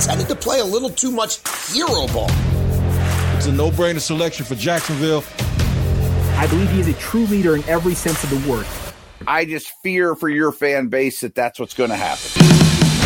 tended to play a little too much hero ball. It's a no-brainer selection for Jacksonville. I believe he is a true leader in every sense of the word. I just fear for your fan base that that's what's going to happen.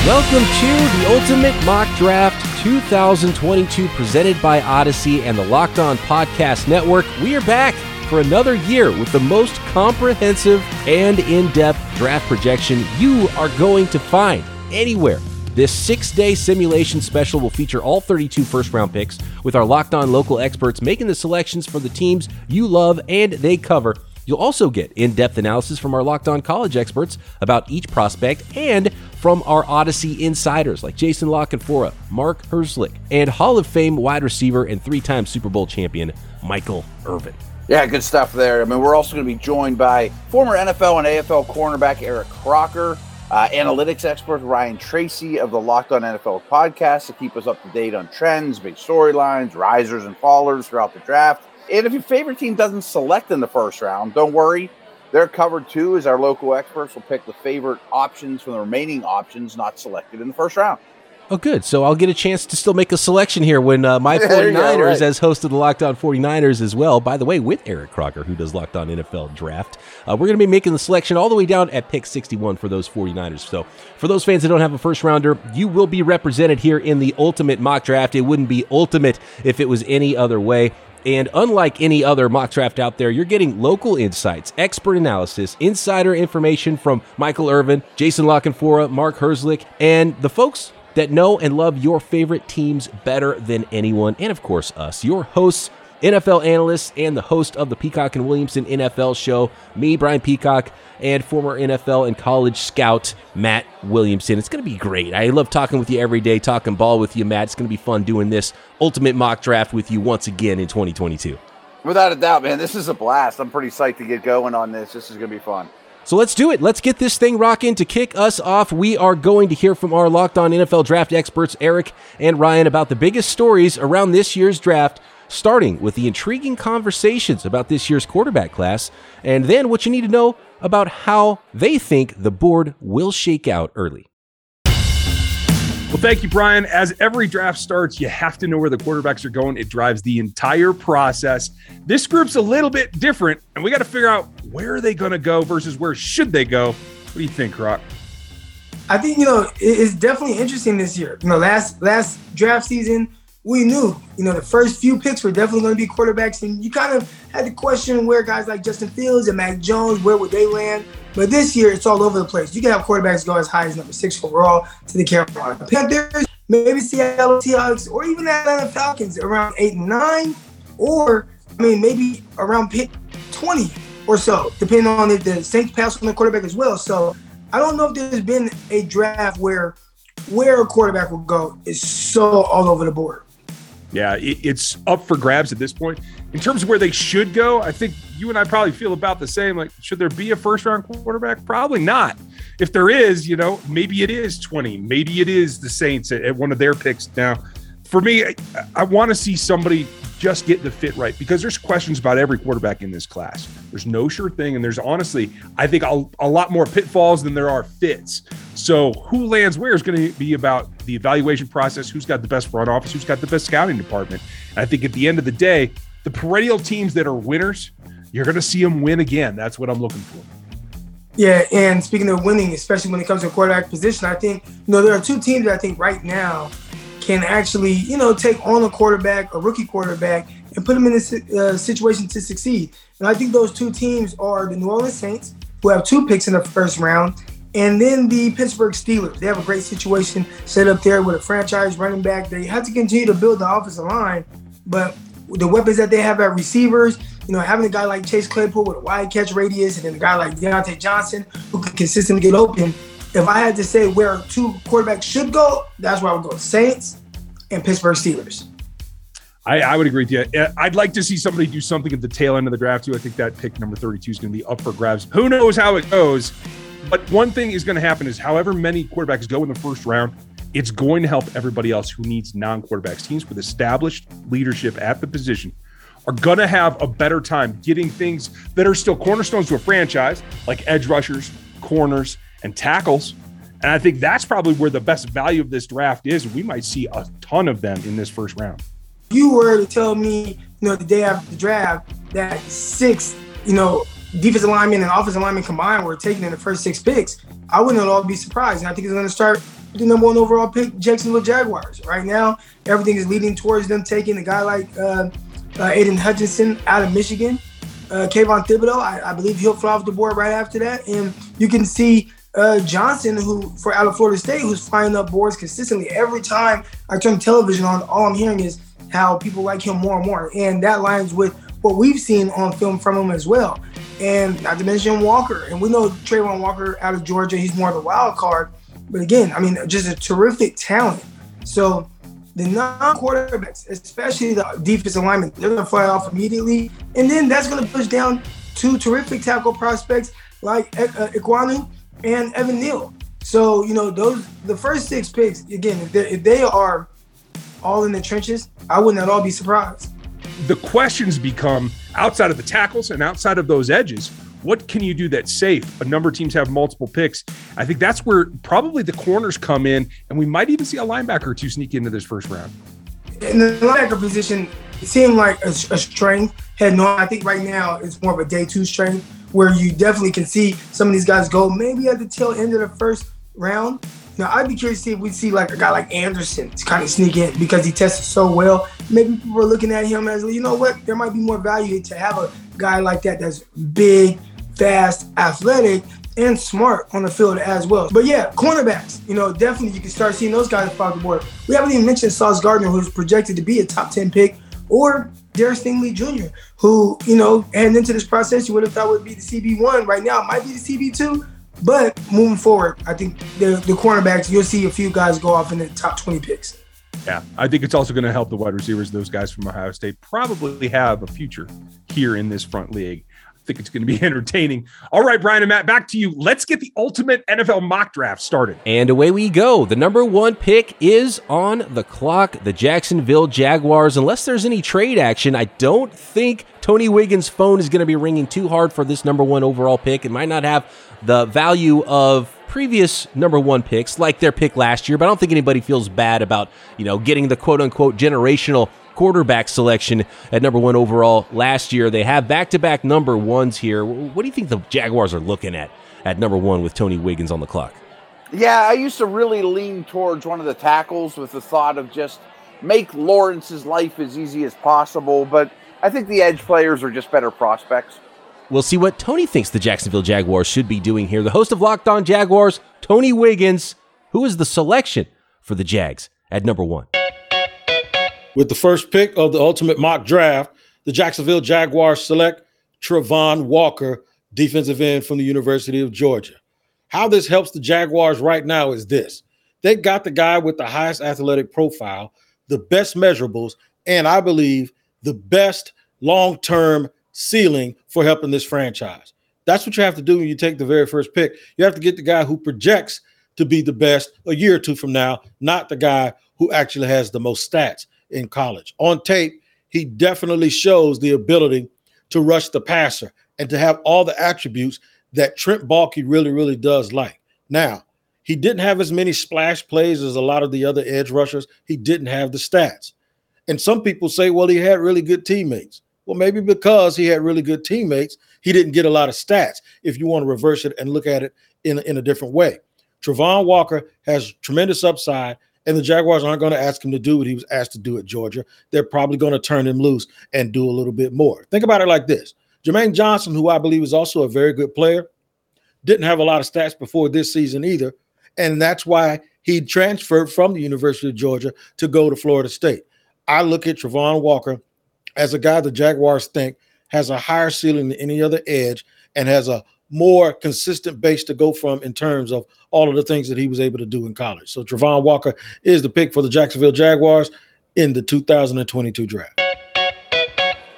Welcome to the Ultimate Mock Draft 2022 presented by Odyssey and the Locked On Podcast Network. We are back for another year with the most comprehensive and in depth draft projection you are going to find anywhere. This six day simulation special will feature all 32 first round picks with our locked on local experts making the selections for the teams you love and they cover. You'll also get in depth analysis from our locked on college experts about each prospect and from our Odyssey insiders like Jason La Canfora, Mark Herzlich, and Hall of Fame wide receiver and three time Super Bowl champion Michael Irvin. Yeah, good stuff there. I mean, we're also going to be joined by former NFL and AFL cornerback Eric Crocker, uh, analytics expert Ryan Tracy of the Locked On NFL podcast to keep us up to date on trends, big storylines, risers and fallers throughout the draft. And if your favorite team doesn't select in the first round, don't worry. They're covered too, as our local experts will pick the favorite options from the remaining options not selected in the first round. Oh, good. So I'll get a chance to still make a selection here when uh, my 49ers, go, right. as host of the Locked On 49ers as well, by the way, with Eric Crocker, who does Locked On NFL Draft. Uh, we're going to be making the selection all the way down at pick 61 for those 49ers. So for those fans that don't have a first rounder, you will be represented here in the ultimate mock draft. It wouldn't be ultimate if it was any other way. And unlike any other mock draft out there, you're getting local insights, expert analysis, insider information from Michael Irvin, Jason La Canfora, Mark Herzlich, and the folks that know and love your favorite teams better than anyone, and of course, us, your hosts, NFL analysts, and the host of the Peacock and Williamson NFL show, me, Brian Peacock, and former NFL and college scout, Matt Williamson. It's going to be great. I love talking with you every day, talking ball with you, Matt. It's going to be fun doing this ultimate mock draft with you once again in 2022. Without a doubt, man, this is a blast. I'm pretty psyched to get going on this. This is going to be fun. So let's do it. Let's get this thing rocking. To kick us off, we are going to hear from our Locked On NFL draft experts, Eric and Ryan, about the biggest stories around this year's draft, starting with the intriguing conversations about this year's quarterback class, and then what you need to know about how they think the board will shake out early. Well, thank you, Brian. As every draft starts, you have to know where the quarterbacks are going. It drives the entire process. This group's a little bit different, and we got to figure out where are they going to go versus where should they go. What do you think, Rock? I think you know it's definitely interesting this year. You know, last last draft season, we knew you know the first few picks were definitely going to be quarterbacks, and you kind of had to question where guys like Justin Fields and Mac Jones, where would they land? But this year, it's all over the place. You can have quarterbacks go as high as number six overall to the Carolina Panthers, maybe Seattle Seahawks, or even Atlanta Falcons around eight and nine, or I mean maybe around pick twenty or so, depending on if the Saints pass on the quarterback as well. So I don't know if there's been a draft where where a quarterback will go is so all over the board. Yeah, it's up for grabs at this point. In terms of where they should go, I think you and I probably feel about the same. Like, should there be a first round quarterback? Probably not. If there is, you know, maybe it is 20. Maybe it is the Saints at, one of their picks. Now, for me, I, I want to see somebody just get the fit right because there's questions about every quarterback in this class. There's no sure thing. And there's honestly, I think, a, a lot more pitfalls than there are fits. So, who lands where is going to be about the evaluation process, who's got the best front office, who's got the best scouting department. And I think at the end of the day, the perennial teams that are winners, you're going to see them win again. That's what I'm looking for. Yeah, and speaking of winning, especially when it comes to quarterback position, I think you know there are two teams that I think right now can actually you know take on a quarterback, a rookie quarterback, and put them in a uh, situation to succeed. And I think those two teams are the New Orleans Saints, who have two picks in the first round, and then the Pittsburgh Steelers. They have a great situation set up there with a franchise running back. They have to continue to build the offensive line, but the weapons that they have at receivers, you know, having a guy like Chase Claypool with a wide catch radius and then a guy like Diontae Johnson who can consistently get open. If I had to say where two quarterbacks should go, that's where I would go Saints and Pittsburgh Steelers. I, I, would agree with you. I'd like to see somebody do something at the tail end of the draft, too. I think that pick number 32 is going to be up for grabs. Who knows how it goes? But one thing is going to happen is however many quarterbacks go in the first round, it's going to help everybody else who needs non-quarterbacks. Teams with established leadership at the position are going to have a better time getting things that are still cornerstones to a franchise, like edge rushers, corners, and tackles. And I think that's probably where the best value of this draft is. We might see a ton of them in this first round. You were to tell me, you know, the day after the draft that six, you know, defensive linemen and offensive linemen combined were taken in the first six picks, I wouldn't at all be surprised. And I think it's going to start the number one overall pick, Jacksonville Jaguars. Right now, everything is leading towards them taking a guy like uh, uh, Aidan Hutchinson out of Michigan. Uh, Kayvon Thibodeaux, I, I, believe he'll fly off the board right after that. And you can see uh, Johnson, who for out of Florida State, who's flying up boards consistently. Every time I turn television on, all I'm hearing is how people like him more and more. And that lines with what we've seen on film from him as well. And not to mention Walker. And we know Travon Walker out of Georgia, he's more of a wild card. But again, I mean, just a terrific talent. So the non-quarterbacks, especially the defensive linemen, they're to fly off immediately, and then that's to push down two terrific tackle prospects like uh, Ekwonu and Evan Neal. So you know those the first six picks again, if, if they are all in the trenches, I wouldn't at all be surprised. The questions become outside of the tackles and outside of those edges what can you do that's safe? A number of teams have multiple picks. I think that's where probably the corners come in, and we might even see a linebacker or two sneak into this first round. In the linebacker position, it seemed like a, a strength. Head no, I think right now it's more of a day two strength where you definitely can see some of these guys go maybe at the tail end of the first round. Now I'd be curious to see if we see like a guy like Anderson to kind of sneak in because he tested so well. Maybe people are looking at him as you know what, there might be more value to have a guy like that that's big, fast, athletic, and smart on the field as well. But yeah, cornerbacks, you know, definitely you can start seeing those guys fall the board. We haven't even mentioned Sauce Gardner, who's projected to be a top 10 pick, or Derek Stingley Jr., who, you know, heading into this process, you would have thought would be the CB1. Right now, it might be the CB2. But moving forward, I think the, the cornerbacks, you'll see a few guys go off in the top 20 picks. Yeah, I think it's also going to help the wide receivers. Those guys from Ohio State probably have a future here in this front league think it's going to be entertaining. All right, Brian and Matt, back to you. Let's get the ultimate NFL mock draft started. And away we go. The number one pick is on the clock. The Jacksonville Jaguars. Unless there's any trade action, I don't think Tony Wiggins' phone is going to be ringing too hard for this number one overall pick. It might not have the value of previous number one picks like their pick last year, but I don't think anybody feels bad about, you know, getting the quote unquote generational quarterback selection at number one overall last year. They have back to back number ones here. What do you think the Jaguars are looking at at number one with Tony Wiggins on the clock? Yeah, I used to really lean towards one of the tackles with the thought of just make Lawrence's life as easy as possible, but I think the edge players are just better prospects. We'll see what Tony thinks the Jacksonville Jaguars should be doing here. The host of Locked On Jaguars, Tony Wiggins, who is the selection for the Jags at number one. With the first pick of the ultimate mock draft, the Jacksonville Jaguars select Travon Walker, defensive end from the University of Georgia. How this helps the Jaguars right now is this they got the guy with the highest athletic profile, the best measurables, and I believe the best long term ceiling for helping this franchise. That's what you have to do when you take the very first pick. You have to get the guy who projects to be the best a year or two from now, not the guy who actually has the most stats in college. On tape, he definitely shows the ability to rush the passer and to have all the attributes that Trent Baalke really, really does like. Now, he didn't have as many splash plays as a lot of the other edge rushers. He didn't have the stats. And some people say, well, he had really good teammates. Well, maybe because he had really good teammates, he didn't get a lot of stats. If you want to reverse it and look at it in, in a different way, Travon Walker has tremendous upside and the Jaguars aren't going to ask him to do what he was asked to do at Georgia. They're probably going to turn him loose and do a little bit more. Think about it like this Jermaine Johnson, who I believe is also a very good player, didn't have a lot of stats before this season either. And that's why he transferred from the University of Georgia to go to Florida State. I look at Travon Walker as a guy the Jaguars think has a higher ceiling than any other edge and has a more consistent base to go from in terms of all of the things that he was able to do in college. So Travon Walker is the pick for the Jacksonville Jaguars in the 2022 draft.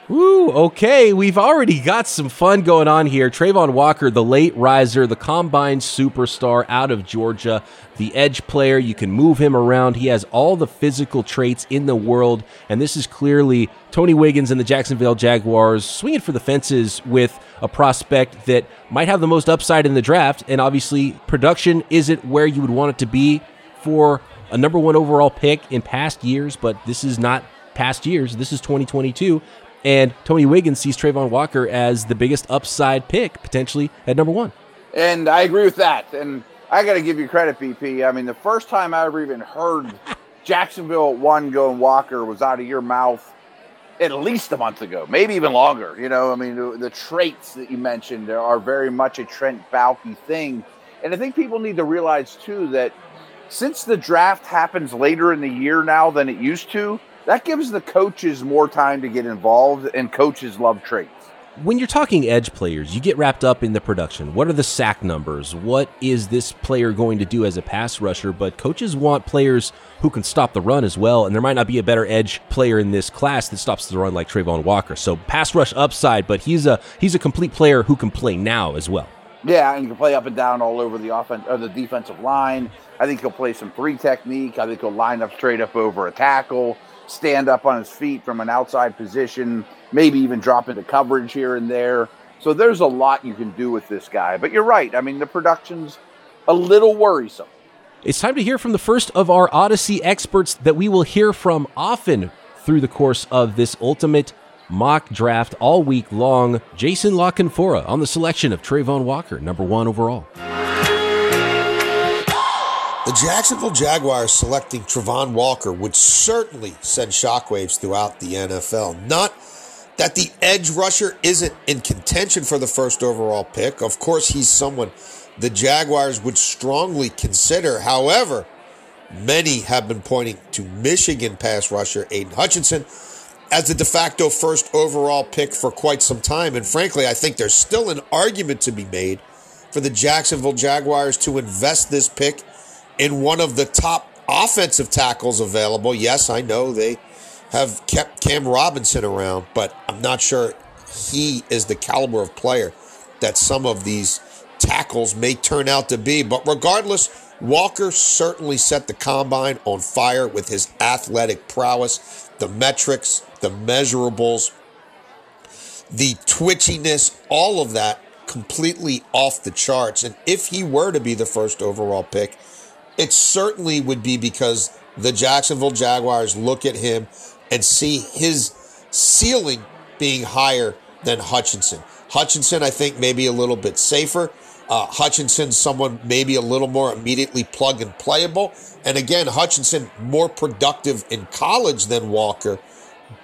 Woo, okay. We've already got some fun going on here. Travon Walker, the late riser, the combine superstar out of Georgia, the edge player. You can move him around. He has all the physical traits in the world. And this is clearly Tony Wiggins and the Jacksonville Jaguars swinging for the fences with a prospect that might have the most upside in the draft. And obviously, production isn't where you would want it to be for a number one overall pick in past years, but this is not past years. This is 2022. And Tony Wiggins sees Travon Walker as the biggest upside pick potentially at number one. And I agree with that. And I got to give you credit, BP. I mean, the first time I ever even heard Jacksonville at one going Walker was out of your mouth at least a month ago, maybe even longer. You know, I mean, the, the traits that you mentioned are very much a Trent Baalke thing. And I think people need to realize, too, that since the draft happens later in the year now than it used to, that gives the coaches more time to get involved, and coaches love traits. When you're talking edge players, you get wrapped up in the production. What are the sack numbers? What is this player going to do as a pass rusher? But coaches want players who can stop the run as well, and there might not be a better edge player in this class that stops the run like Travon Walker. So pass rush upside, but he's a he's a complete player who can play now as well. Yeah, and he can play up and down all over the offense or the defensive line. I think he'll play some three technique. I think he'll line up straight up over a tackle, stand up on his feet from an outside position, maybe even drop into coverage here and there. So there's a lot you can do with this guy. But you're right. I mean, the production's a little worrisome. It's time to hear from the first of our Odyssey experts that we will hear from often through the course of this ultimate mock draft all week long. Jason La Canfora on the selection of Travon Walker, number one overall. The Jacksonville Jaguars selecting Travon Walker would certainly send shockwaves throughout the NFL. Not that the edge rusher isn't in contention for the first overall pick. Of course, he's someone the Jaguars would strongly consider. However, many have been pointing to Michigan pass rusher Aidan Hutchinson as the de facto first overall pick for quite some time. And frankly, I think there's still an argument to be made for the Jacksonville Jaguars to invest this pick in one of the top offensive tackles available. Yes, I know they have kept Cam Robinson around, but I'm not sure he is the caliber of player that some of these tackles may turn out to be. But regardless, Walker certainly set the combine on fire with his athletic prowess, the metrics, the measurables, the twitchiness, all of that completely off the charts. And if he were to be the first overall pick, it certainly would be because the Jacksonville Jaguars look at him and see his ceiling being higher than Hutchinson. Hutchinson, I think, maybe a little bit safer. Uh, Hutchinson, someone maybe a little more immediately plug and playable. And again, Hutchinson more productive in college than Walker,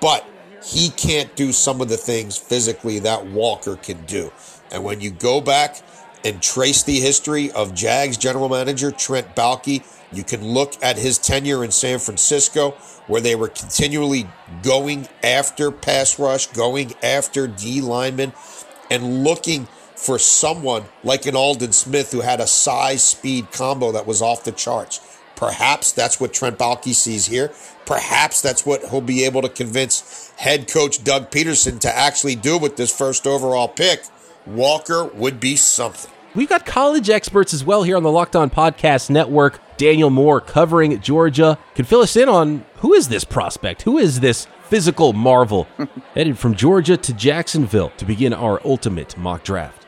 but he can't do some of the things physically that Walker can do. And when you go back and trace the history of Jags general manager Trent Baalke, you can look at his tenure in San Francisco, where they were continually going after pass rush, going after D linemen, and looking for someone like an Aldon Smith who had a size speed combo that was off the charts. Perhaps that's what Trent Baalke sees here. Perhaps that's what he'll be able to convince head coach Doug Pederson to actually do with this first overall pick. Walker would be something. We've got college experts as well here on the Locked On Podcast Network. Daniel Moore covering Georgia can fill us in on who is this prospect? Who is this physical marvel? Headed from Georgia to Jacksonville to begin our ultimate mock draft.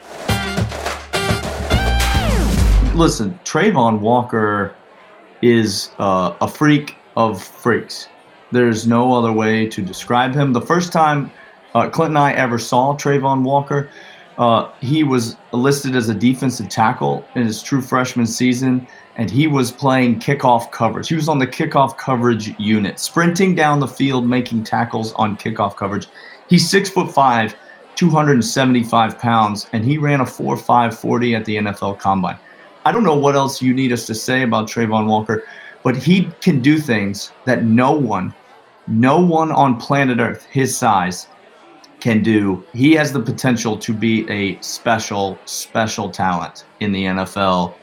Listen, Travon Walker is uh, a freak of freaks. There's no other way to describe him. The first time uh, Clint and I ever saw Travon Walker, uh, he was listed as a defensive tackle in his true freshman season, and he was playing kickoff coverage. He was on the kickoff coverage unit, sprinting down the field, making tackles on kickoff coverage. He's six foot five, 275 pounds, and he ran a 4.540 at the NFL Combine. I don't know what else you need us to say about Travon Walker, but he can do things that no one, no one on planet Earth his size can do. He has the potential to be a special, special talent in the NFL.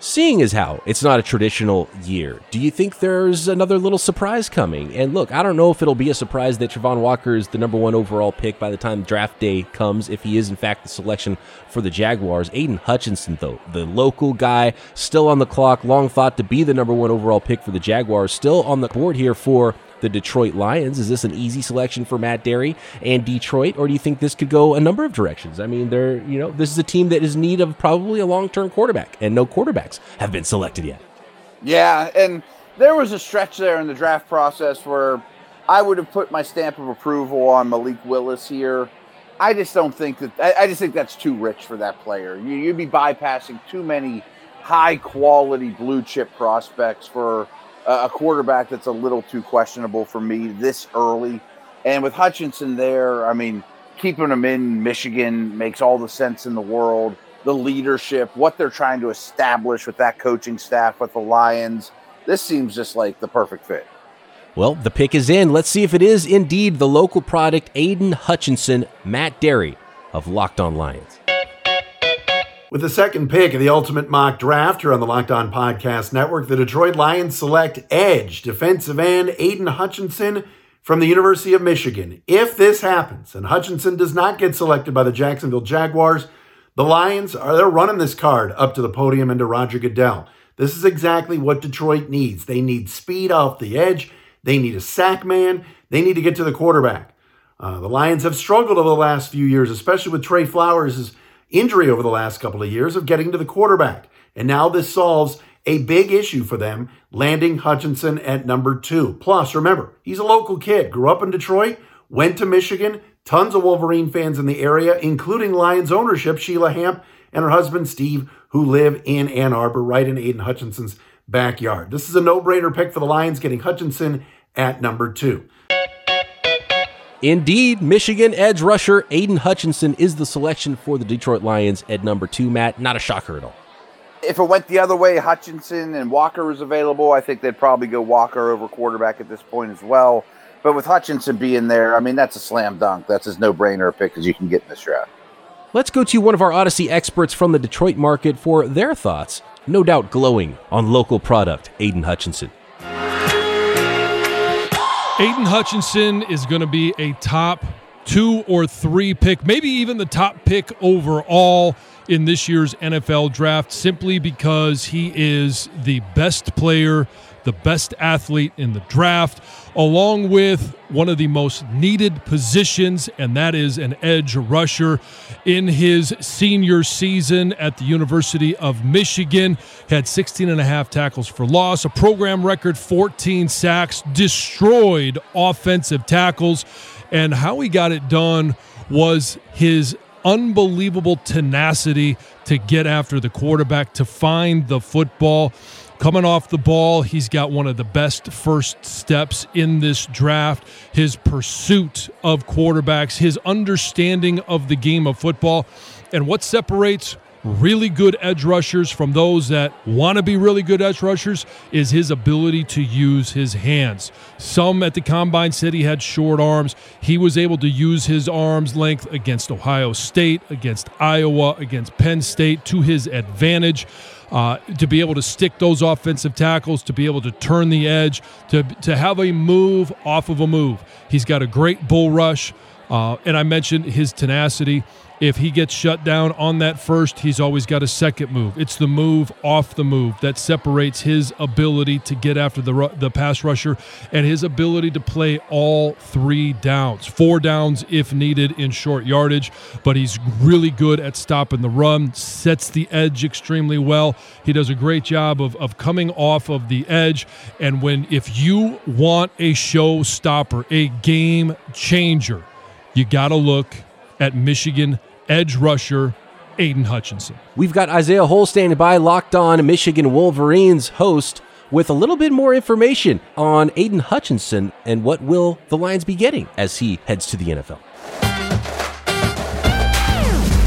Seeing as how it's not a traditional year, do you think there's another little surprise coming? And look, I don't know if it'll be a surprise that Travon Walker is the number one overall pick by the time draft day comes, if he is in fact the selection for the Jaguars. Aidan Hutchinson, though, the local guy, still on the clock, long thought to be the number one overall pick for the Jaguars, still on the board here for the Detroit Lions. Is this an easy selection for Matt Dery and Detroit, or do you think this could go a number of directions? I mean, they're you know this is a team that is in need of probably a long term quarterback, and no quarterbacks have been selected yet. Yeah, and there was a stretch there in the draft process where I would have put my stamp of approval on Malik Willis here. I just don't think that. I, I just think that's too rich for that player. You, you'd be bypassing too many high quality blue chip prospects for a quarterback that's a little too questionable for me this early. And with Hutchinson there, I mean, keeping him in Michigan makes all the sense in the world. The leadership, what they're trying to establish with that coaching staff with the Lions, this seems just like the perfect fit. Well, the pick is in. Let's see if it is indeed the local product, Aidan Hutchinson, Matt Dery of Locked On Lions. With the second pick of the ultimate mock draft here on the Locked On Podcast Network, the Detroit Lions select edge defensive end Aidan Hutchinson from the University of Michigan. If this happens and Hutchinson does not get selected by the Jacksonville Jaguars, the Lions are they're running this card up to the podium into Roger Goodell. This is exactly what Detroit needs. They need speed off the edge. They need a sack man. They need to get to the quarterback. Uh, the Lions have struggled over the last few years, especially with Trey Flowers' injury over the last couple of years of getting to the quarterback. And now this solves a big issue for them, landing Hutchinson at number two. Plus, remember, he's a local kid, grew up in Detroit, went to Michigan, tons of Wolverine fans in the area, including Lions ownership, Sheila Hamp and her husband Steve, who live in Ann Arbor, right in Aidan Hutchinson's backyard. This is a no brainer pick for the Lions, getting Hutchinson at number two. Indeed, Michigan edge rusher Aidan Hutchinson is the selection for the Detroit Lions at number two. Matt, not a shocker at all. If it went the other way, Hutchinson and Walker was available, I think they'd probably go Walker over quarterback at this point as well. But with Hutchinson being there, I mean, that's a slam dunk. That's as no brainer a pick as you can get in this draft. Let's go to one of our Odyssey experts from the Detroit market for their thoughts. No doubt glowing on local product, Aidan Hutchinson. Aidan Hutchinson is going to be a top two or three pick, maybe even the top pick overall in this year's NFL draft, simply because he is the best player, the best athlete in the draft, along with one of the most needed positions, and that is an edge rusher. In his senior season at the University of Michigan, had 16 and a half tackles for loss, a program record 14 sacks, destroyed offensive tackles, and how he got it done was his unbelievable tenacity to get after the quarterback, to find the football. Coming off the ball, he's got one of the best first steps in this draft. His pursuit of quarterbacks, his understanding of the game of football, and what separates really good edge rushers from those that want to be really good edge rushers is his ability to use his hands. Some at the combine said he had short arms. He was able to use his arms length against Ohio State, against Iowa, against Penn State to his advantage. Uh, to be able to stick those offensive tackles, to be able to turn the edge, to, to have a move off of a move. He's got a great bull rush. Uh, and I mentioned his tenacity. If he gets shut down on that first, he's always got a second move. It's the move off the move that separates his ability to get after the the pass rusher and his ability to play all three downs, four downs if needed in short yardage. But he's really good at stopping the run, sets the edge extremely well. He does a great job of, of coming off of the edge. And when if you want a showstopper, a game changer, you got to look at Michigan edge rusher Aidan Hutchinson. We've got Isaiah Hole standing by, locked on Michigan Wolverines host, with a little bit more information on Aidan Hutchinson and what will the Lions be getting as he heads to the NFL.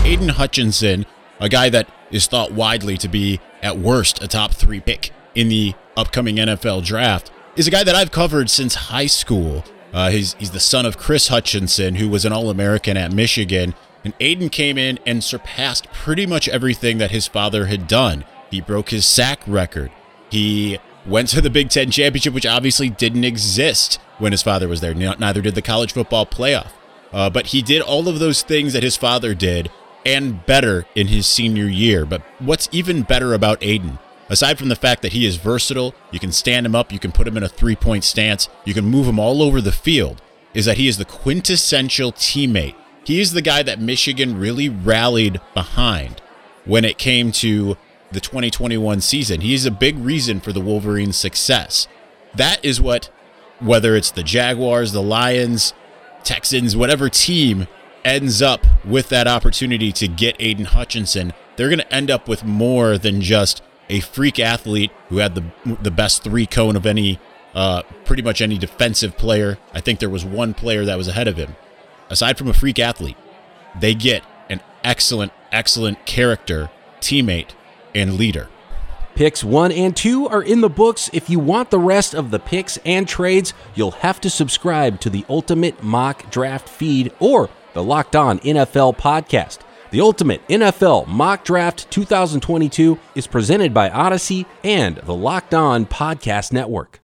Aidan Hutchinson, a guy that is thought widely to be at worst a top three pick in the upcoming NFL draft, is a guy that I've covered since high school. Uh, he's, he's the son of Chris Hutchinson, who was an All American at Michigan. And Aidan came in and surpassed pretty much everything that his father had done. He broke his sack record. He went to the Big Ten championship, which obviously didn't exist when his father was there. Neither did the college football playoff. Uh, but he did all of those things that his father did and better in his senior year. But what's even better about Aidan aside from the fact that he is versatile, you can stand him up, you can put him in a three point stance, you can move him all over the field, is that he is the quintessential teammate. He is the guy that Michigan really rallied behind when it came to the 2021 season. He is a big reason for the Wolverines' success. That is what, whether it's the Jaguars, the Lions, Texans, whatever team ends up with that opportunity to get Aidan Hutchinson, they're going to end up with more than just a freak athlete who had the the best three cone of any, uh, pretty much any defensive player. I think there was one player that was ahead of him. Aside from a freak athlete, they get an excellent, excellent character, teammate, and leader. Picks one and two are in the books. If you want the rest of the picks and trades, you'll have to subscribe to the Ultimate Mock Draft feed or the Locked On NFL podcast. The Ultimate NFL Mock Draft 2022 is presented by Odyssey and the Locked On Podcast Network.